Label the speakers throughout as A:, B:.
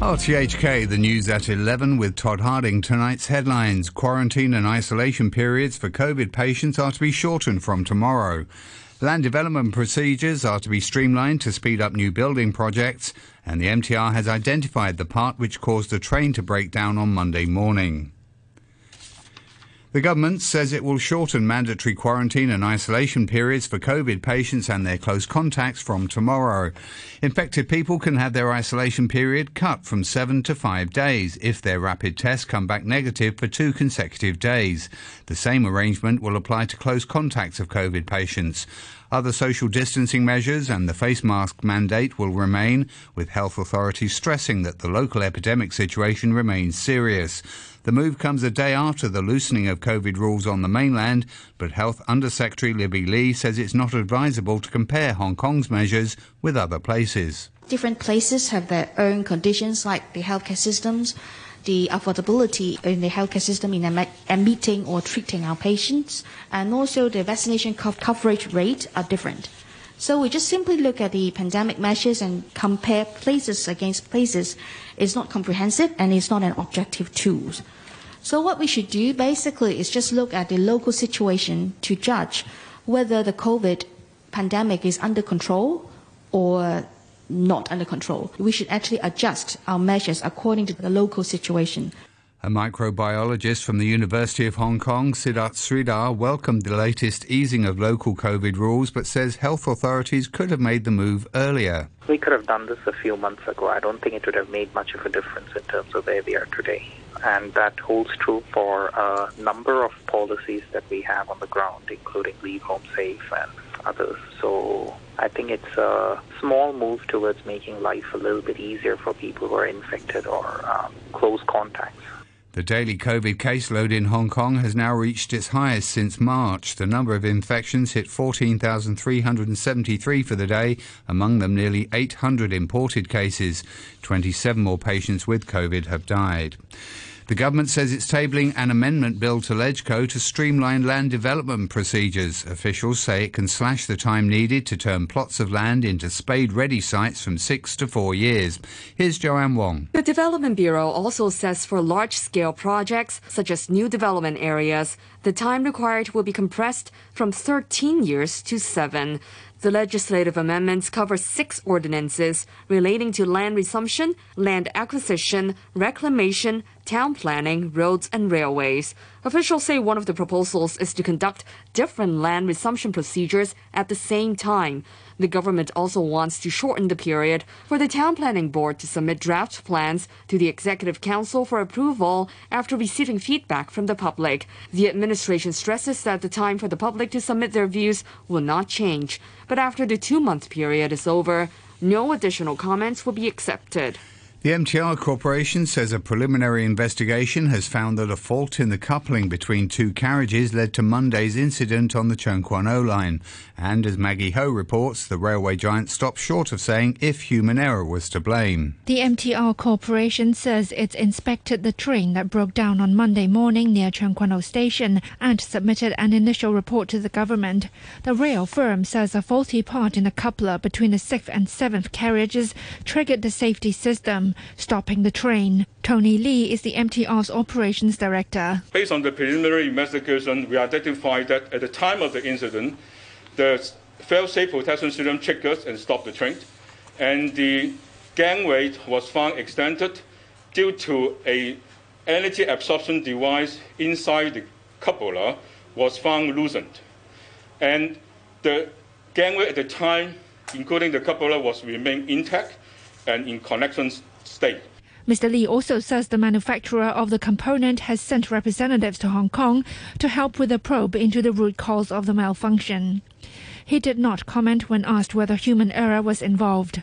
A: RTHK, the news at 11 with Todd Harding. Tonight's headlines Quarantine and isolation periods for COVID patients are to be shortened from tomorrow. Land development procedures are to be streamlined to speed up new building projects, and the MTR has identified the part which caused a train to break down on Monday morning. The government says it will shorten mandatory quarantine and isolation periods for COVID patients and their close contacts from tomorrow. Infected people can have their isolation period cut from seven to five days if their rapid tests come back negative for two consecutive days. The same arrangement will apply to close contacts of COVID patients. Other social distancing measures and the face mask mandate will remain, with health authorities stressing that the local epidemic situation remains serious. The move comes a day after the loosening of COVID rules on the mainland, but Health Undersecretary Libby Lee says it's not advisable to compare Hong Kong's measures with other places.
B: Different places have their own conditions, like the healthcare systems, the affordability in the healthcare system in admitting or treating our patients, and also the vaccination coverage rate are different. So we just simply look at the pandemic measures and compare places against places. It's not comprehensive and it's not an objective tool. So what we should do basically is just look at the local situation to judge whether the COVID pandemic is under control or not under control. We should actually adjust our measures according to the local situation.
A: A microbiologist from the University of Hong Kong, Siddharth Sridhar, welcomed the latest easing of local COVID rules but says health authorities could have made the move earlier.
C: We could have done this a few months ago. I don't think it would have made much of a difference in terms of where we are today and that holds true for a number of policies that we have on the ground, including Leave Home Safe and others. So I think it's a small move towards making life a little bit easier for people who are infected or um, close contacts.
A: The daily COVID caseload in Hong Kong has now reached its highest since March. The number of infections hit 14,373 for the day, among them nearly 800 imported cases. 27 more patients with COVID have died. The government says it's tabling an amendment bill to LegCo to streamline land development procedures. Officials say it can slash the time needed to turn plots of land into spade ready sites from six to four years. Here's Joanne Wong.
D: The Development Bureau also says for large scale projects, such as new development areas, the time required will be compressed from 13 years to seven. The legislative amendments cover six ordinances relating to land resumption, land acquisition, reclamation, town planning, roads, and railways. Officials say one of the proposals is to conduct different land resumption procedures at the same time. The government also wants to shorten the period for the Town Planning Board to submit draft plans to the Executive Council for approval after receiving feedback from the public. The administration stresses that the time for the public to submit their views will not change. But after the two month period is over, no additional comments will be accepted.
A: The MTR Corporation says a preliminary investigation has found that a fault in the coupling between two carriages led to Monday's incident on the Tseung Kwan O line. And as Maggie Ho reports, the railway giant stopped short of saying if human error was to blame.
E: The MTR Corporation says it's inspected the train that broke down on Monday morning near Tseung Kwan O station and submitted an initial report to the government. The rail firm says a faulty part in the coupler between the sixth and seventh carriages triggered the safety system stopping the train. Tony Lee is the MTR's operations director.
F: Based on the preliminary investigation, we identified that at the time of the incident, the fail-safe protection system triggered and stopped the train, and the gangway was found extended due to a energy absorption device inside the coupler was found loosened. And the gangway at the time, including the coupler, was remained intact and in connection state.
E: Mr. Lee also says the manufacturer of the component has sent representatives to Hong Kong to help with a probe into the root cause of the malfunction. He did not comment when asked whether human error was involved.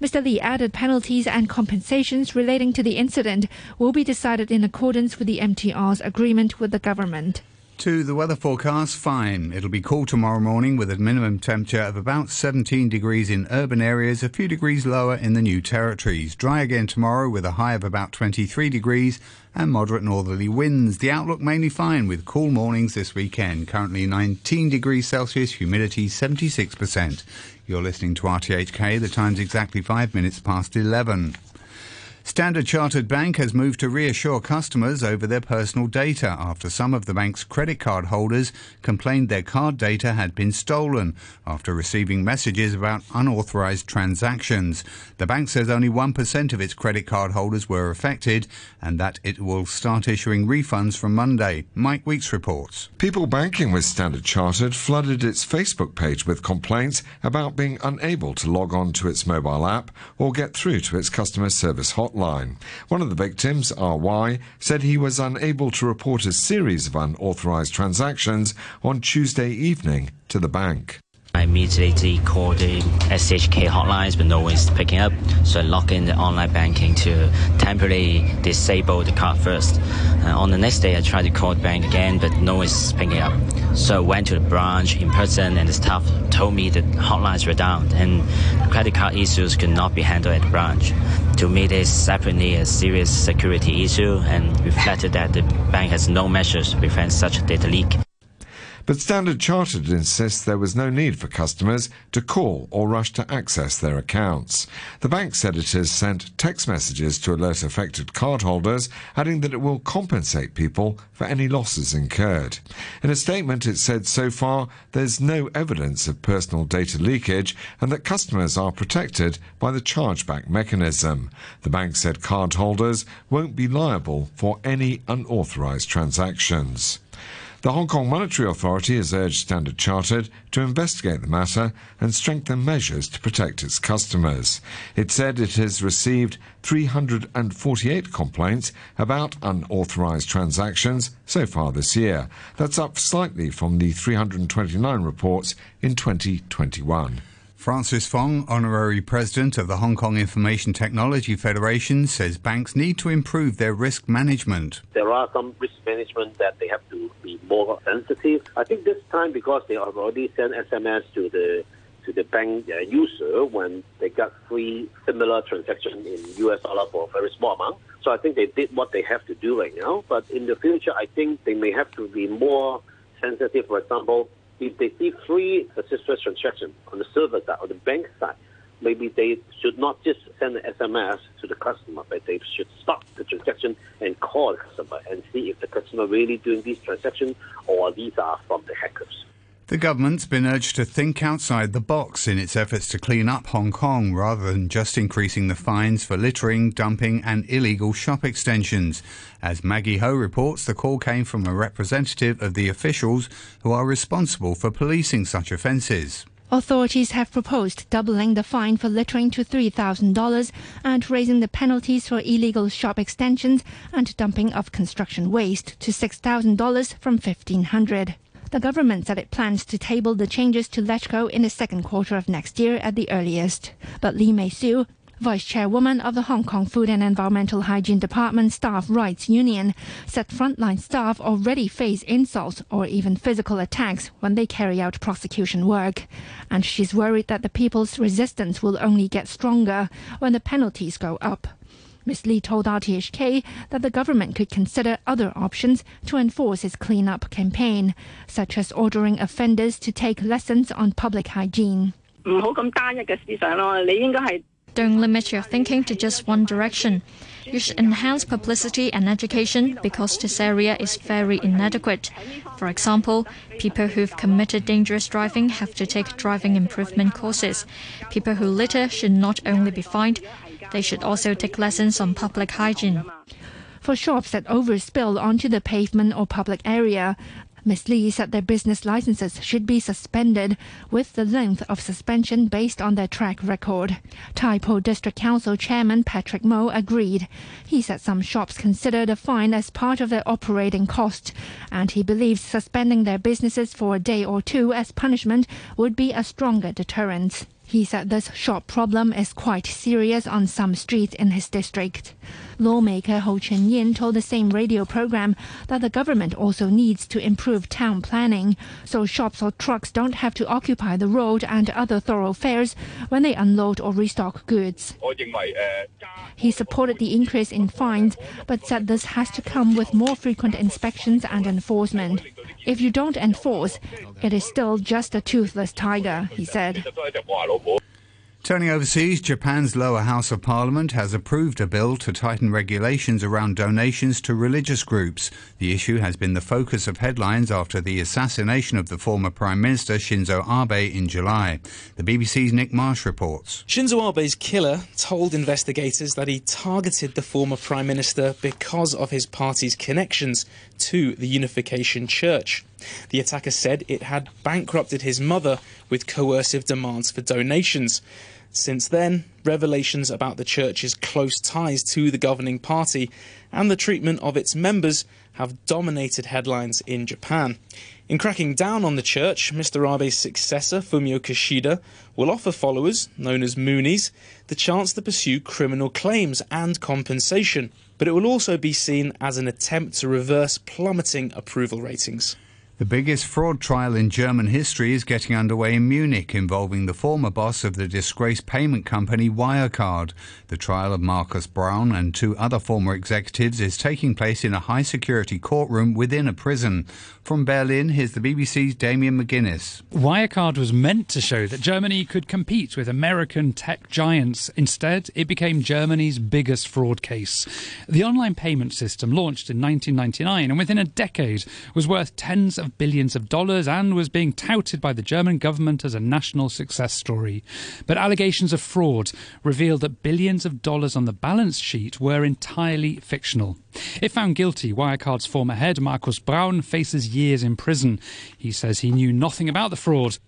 E: Mr. Lee added penalties and compensations relating to the incident will be decided in accordance with the MTR's agreement with the government.
A: To the weather forecast, fine. It'll be cool tomorrow morning with a minimum temperature of about 17 degrees in urban areas, a few degrees lower in the new territories. Dry again tomorrow with a high of about 23 degrees and moderate northerly winds. The outlook mainly fine with cool mornings this weekend. Currently 19 degrees Celsius, humidity 76%. You're listening to RTHK. The time's exactly five minutes past 11. Standard Chartered Bank has moved to reassure customers over their personal data after some of the bank's credit card holders complained their card data had been stolen after receiving messages about unauthorized transactions. The bank says only 1% of its credit card holders were affected and that it will start issuing refunds from Monday. Mike Weeks reports.
G: People banking with Standard Chartered flooded its Facebook page with complaints about being unable to log on to its mobile app or get through to its customer service hotline hotline. One of the victims, RY, said he was unable to report a series of unauthorized transactions on Tuesday evening to the bank.
H: I immediately called the SHK hotlines, but no one's picking up. So I log in the online banking to temporarily disable the card first. Uh, on the next day, I tried to call the bank again, but no one's picking up. So I went to the branch in person, and the staff told me that hotlines were down and credit card issues could not be handled at the branch. To me, this is definitely a serious security issue and reflected that the bank has no measures to prevent such data leak.
G: But Standard Chartered insists there was no need for customers to call or rush to access their accounts. The bank said it has sent text messages to alert affected cardholders, adding that it will compensate people for any losses incurred. In a statement, it said so far there's no evidence of personal data leakage and that customers are protected by the chargeback mechanism. The bank said cardholders won't be liable for any unauthorized transactions. The Hong Kong Monetary Authority has urged Standard Chartered to investigate the matter and strengthen measures to protect its customers. It said it has received 348 complaints about unauthorized transactions so far this year. That's up slightly from the 329 reports in 2021.
A: Francis Fong, Honorary President of the Hong Kong Information Technology Federation, says banks need to improve their risk management.
I: There are some risk management that they have to be more sensitive. I think this time because they have already sent SMS to the to the bank uh, user when they got free similar transaction in US dollar for a very small amount. So I think they did what they have to do right now. But in the future, I think they may have to be more sensitive. For example, if they see free successful transaction on the server side or the bank side, maybe they should not just send an SMS to the customer, but they should stop the transaction and call the customer and see if the customer really doing these transactions or these are from the hackers.
A: The government's been urged to think outside the box in its efforts to clean up Hong Kong rather than just increasing the fines for littering, dumping, and illegal shop extensions. As Maggie Ho reports, the call came from a representative of the officials who are responsible for policing such offences.
E: Authorities have proposed doubling the fine for littering to $3,000 and raising the penalties for illegal shop extensions and dumping of construction waste to $6,000 from $1,500. The government said it plans to table the changes to LegCo in the second quarter of next year at the earliest. But Lee Mei Siu, Vice Chairwoman of the Hong Kong Food and Environmental Hygiene Department Staff Rights Union, said frontline staff already face insults or even physical attacks when they carry out prosecution work. And she's worried that the people's resistance will only get stronger when the penalties go up. Ms. Lee told RTHK that the government could consider other options to enforce its clean-up campaign, such as ordering offenders to take lessons on public hygiene.
J: Don't limit your thinking to just one direction. You should enhance publicity and education because this area is very inadequate. For example, people who've committed dangerous driving have to take driving improvement courses. People who litter should not only be fined, they should also take lessons on public hygiene.
E: For shops that overspill onto the pavement or public area, Ms. Lee said their business licenses should be suspended, with the length of suspension based on their track record. Tai Po District Council Chairman Patrick Mo agreed. He said some shops consider the fine as part of their operating cost, and he believes suspending their businesses for a day or two as punishment would be a stronger deterrent. He said this shop problem is quite serious on some streets in his district. Lawmaker Ho Chun-yin told the same radio program that the government also needs to improve town planning so shops or trucks don't have to occupy the road and other thoroughfares when they unload or restock goods. He supported the increase in fines but said this has to come with more frequent inspections and enforcement. If you don't enforce, it is still just a toothless tiger, he said.
A: Turning overseas, Japan's lower house of parliament has approved a bill to tighten regulations around donations to religious groups. The issue has been the focus of headlines after the assassination of the former Prime Minister Shinzo Abe in July. The BBC's Nick Marsh reports.
K: Shinzo Abe's killer told investigators that he targeted the former Prime Minister because of his party's connections to the Unification Church. The attacker said it had bankrupted his mother with coercive demands for donations. Since then, revelations about the church's close ties to the governing party and the treatment of its members have dominated headlines in Japan. In cracking down on the church, Mr. Abe's successor, Fumio Kishida, will offer followers, known as Moonies, the chance to pursue criminal claims and compensation. But it will also be seen as an attempt to reverse plummeting approval ratings.
A: The biggest fraud trial in German history is getting underway in Munich, involving the former boss of the disgraced payment company Wirecard. The trial of Markus Braun and two other former executives is taking place in a high security courtroom within a prison. From Berlin, here's the BBC's Damien McGuinness.
L: Wirecard was meant to show that Germany could compete with American tech giants. Instead, it became Germany's biggest fraud case. The online payment system launched in 1999 and within a decade was worth tens of billions of dollars and was being touted by the German government as a national success story. But allegations of fraud revealed that billions of dollars on the balance sheet were entirely fictional. If found guilty, Wirecard's former head, Markus Braun, faces years in prison. He says he knew nothing about the fraud.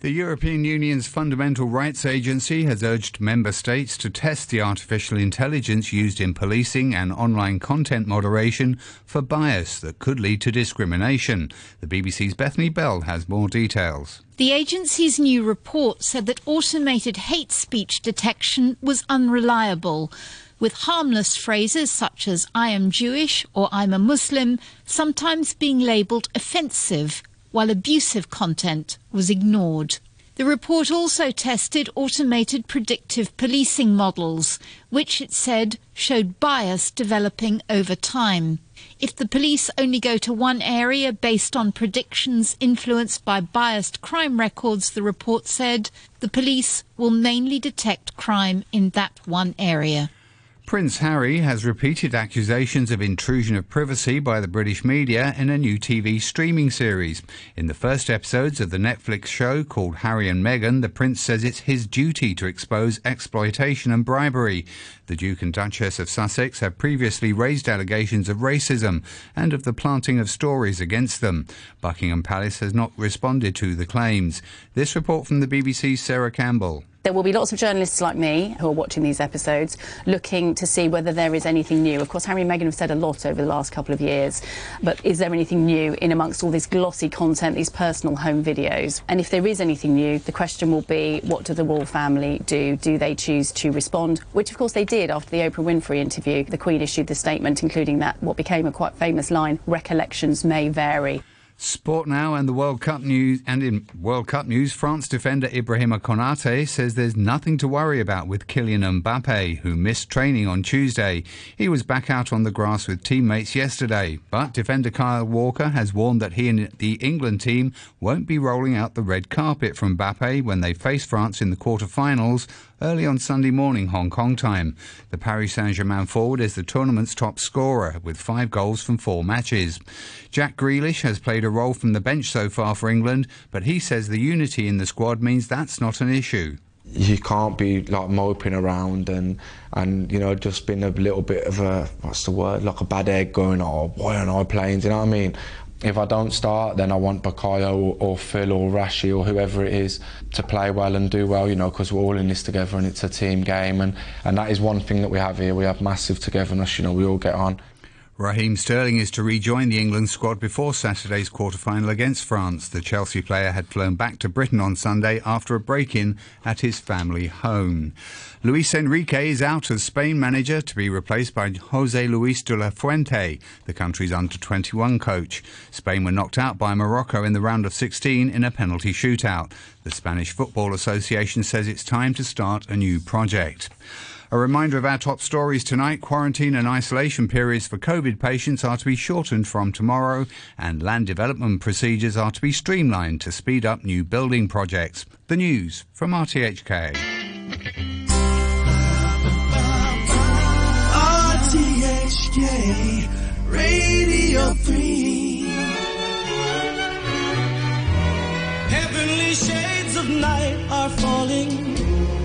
A: The European Union's Fundamental Rights Agency has urged member states to test the artificial intelligence used in policing and online content moderation for bias that could lead to discrimination. The BBC's Bethany Bell has more details.
M: The agency's new report said that automated hate speech detection was unreliable, with harmless phrases such as I am Jewish or I'm a Muslim sometimes being labelled offensive while abusive content was ignored. The report also tested automated predictive policing models, which it said showed bias developing over time. If the police only go to one area based on predictions influenced by biased crime records, the report said, the police will mainly detect crime in that one area.
A: Prince Harry has repeated accusations of intrusion of privacy by the British media in a new TV streaming series. In the first episodes of the Netflix show called Harry and Meghan, the prince says it's his duty to expose exploitation and bribery. The Duke and Duchess of Sussex have previously raised allegations of racism and of the planting of stories against them. Buckingham Palace has not responded to the claims. This report from the BBC's Sarah Campbell.
N: There will be lots of journalists like me who are watching these episodes looking to see whether there is anything new. Of course, Harry and Meghan have said a lot over the last couple of years, but is there anything new in amongst all this glossy content, these personal home videos? And if there is anything new, the question will be what do the royal family do? Do they choose to respond? Which, of course, they did after the Oprah Winfrey interview. The Queen issued the statement, including that what became a quite famous line recollections may vary.
A: Sport now and the World Cup news. And in World Cup news, France defender Ibrahima Konate says there's nothing to worry about with Kylian Mbappe, who missed training on Tuesday. He was back out on the grass with teammates yesterday, but defender Kyle Walker has warned that he and the England team won't be rolling out the red carpet from Mbappe when they face France in the quarter-finals early on Sunday morning Hong Kong time. The Paris Saint-Germain forward is the tournament's top scorer with five goals from four matches. Jack Grealish has played a role from the bench so far for England, but he says the unity in the squad means that's not an issue.
O: You can't be like moping around and and you know just being a little bit of a what's the word like a bad egg going oh why aren't I playing? Do you know what I mean? If I don't start then I want Bukayo or, or Phil or Rashi or whoever it is to play well and do well you know because we're all in this together and it's a team game and and that is one thing that we have here. We have massive togetherness you know we all get on
A: Raheem Sterling is to rejoin the England squad before Saturday's quarter-final against France. The Chelsea player had flown back to Britain on Sunday after a break-in at his family home. Luis Enrique is out as Spain manager to be replaced by Jose Luis de la Fuente, the country's under-21 coach. Spain were knocked out by Morocco in the round of 16 in a penalty shootout. The Spanish Football Association says it's time to start a new project. A reminder of our top stories tonight. Quarantine and isolation periods for COVID patients are to be shortened from tomorrow, and land development procedures are to be streamlined to speed up new building projects. The news from RTHK.
P: RTHK Radio 3 Heavenly shades of night are falling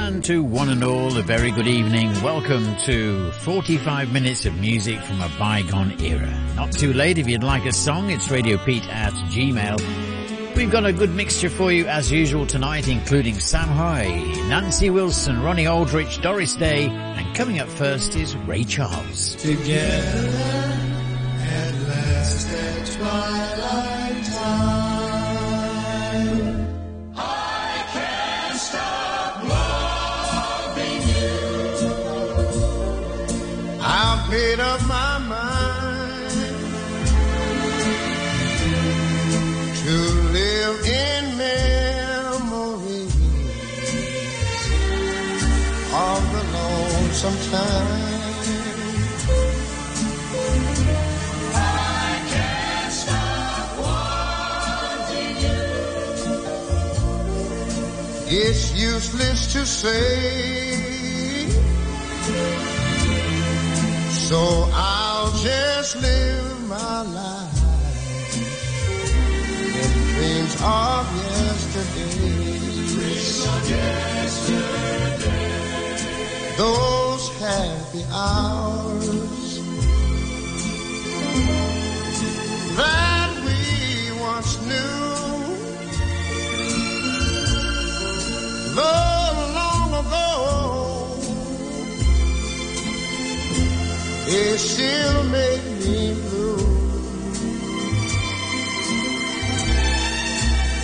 Q: And to one and all, a very good evening. Welcome to 45 minutes of music from a bygone era. Not too late if you'd like a song, it's radiopete at gmail. We've got a good mixture for you as usual tonight, including Sam Hoy, Nancy Wilson, Ronnie Aldrich, Doris Day, and coming up first is Ray Charles.
P: Together at last at twilight time. Made up my mind to live in memories of the lonesome time. It's useless to say, so I'll just live my life in dreams of yesterday. Dreams of yesterday. Those happy hours still make me blue.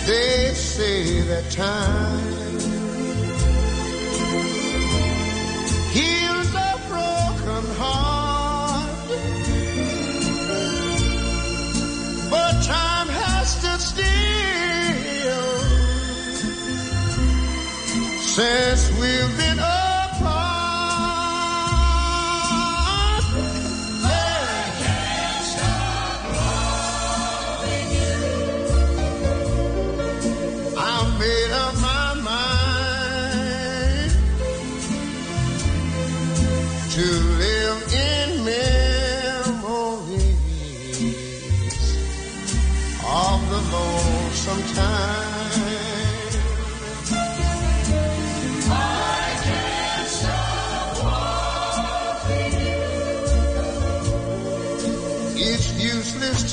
P: They say that time heals a broken heart, but time has stood still since we've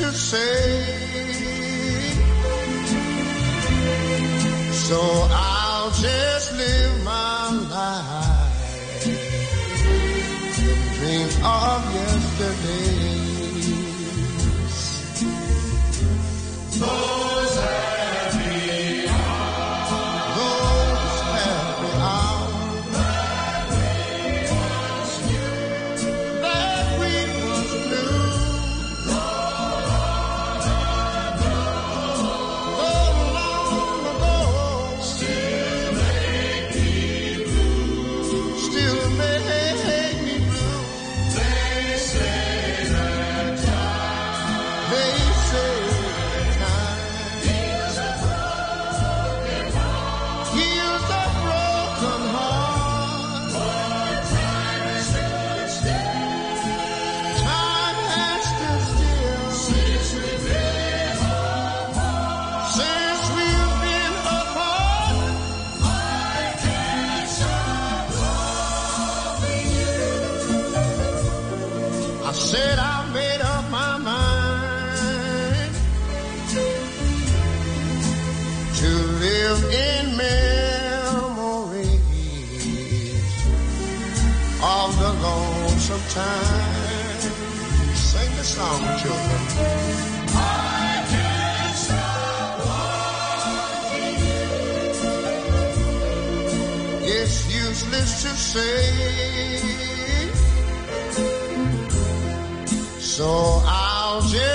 P: to say. So I'll said I made up my mind to live in memories of the lonesome time. Sing the song, children. It's useless to say So I'll just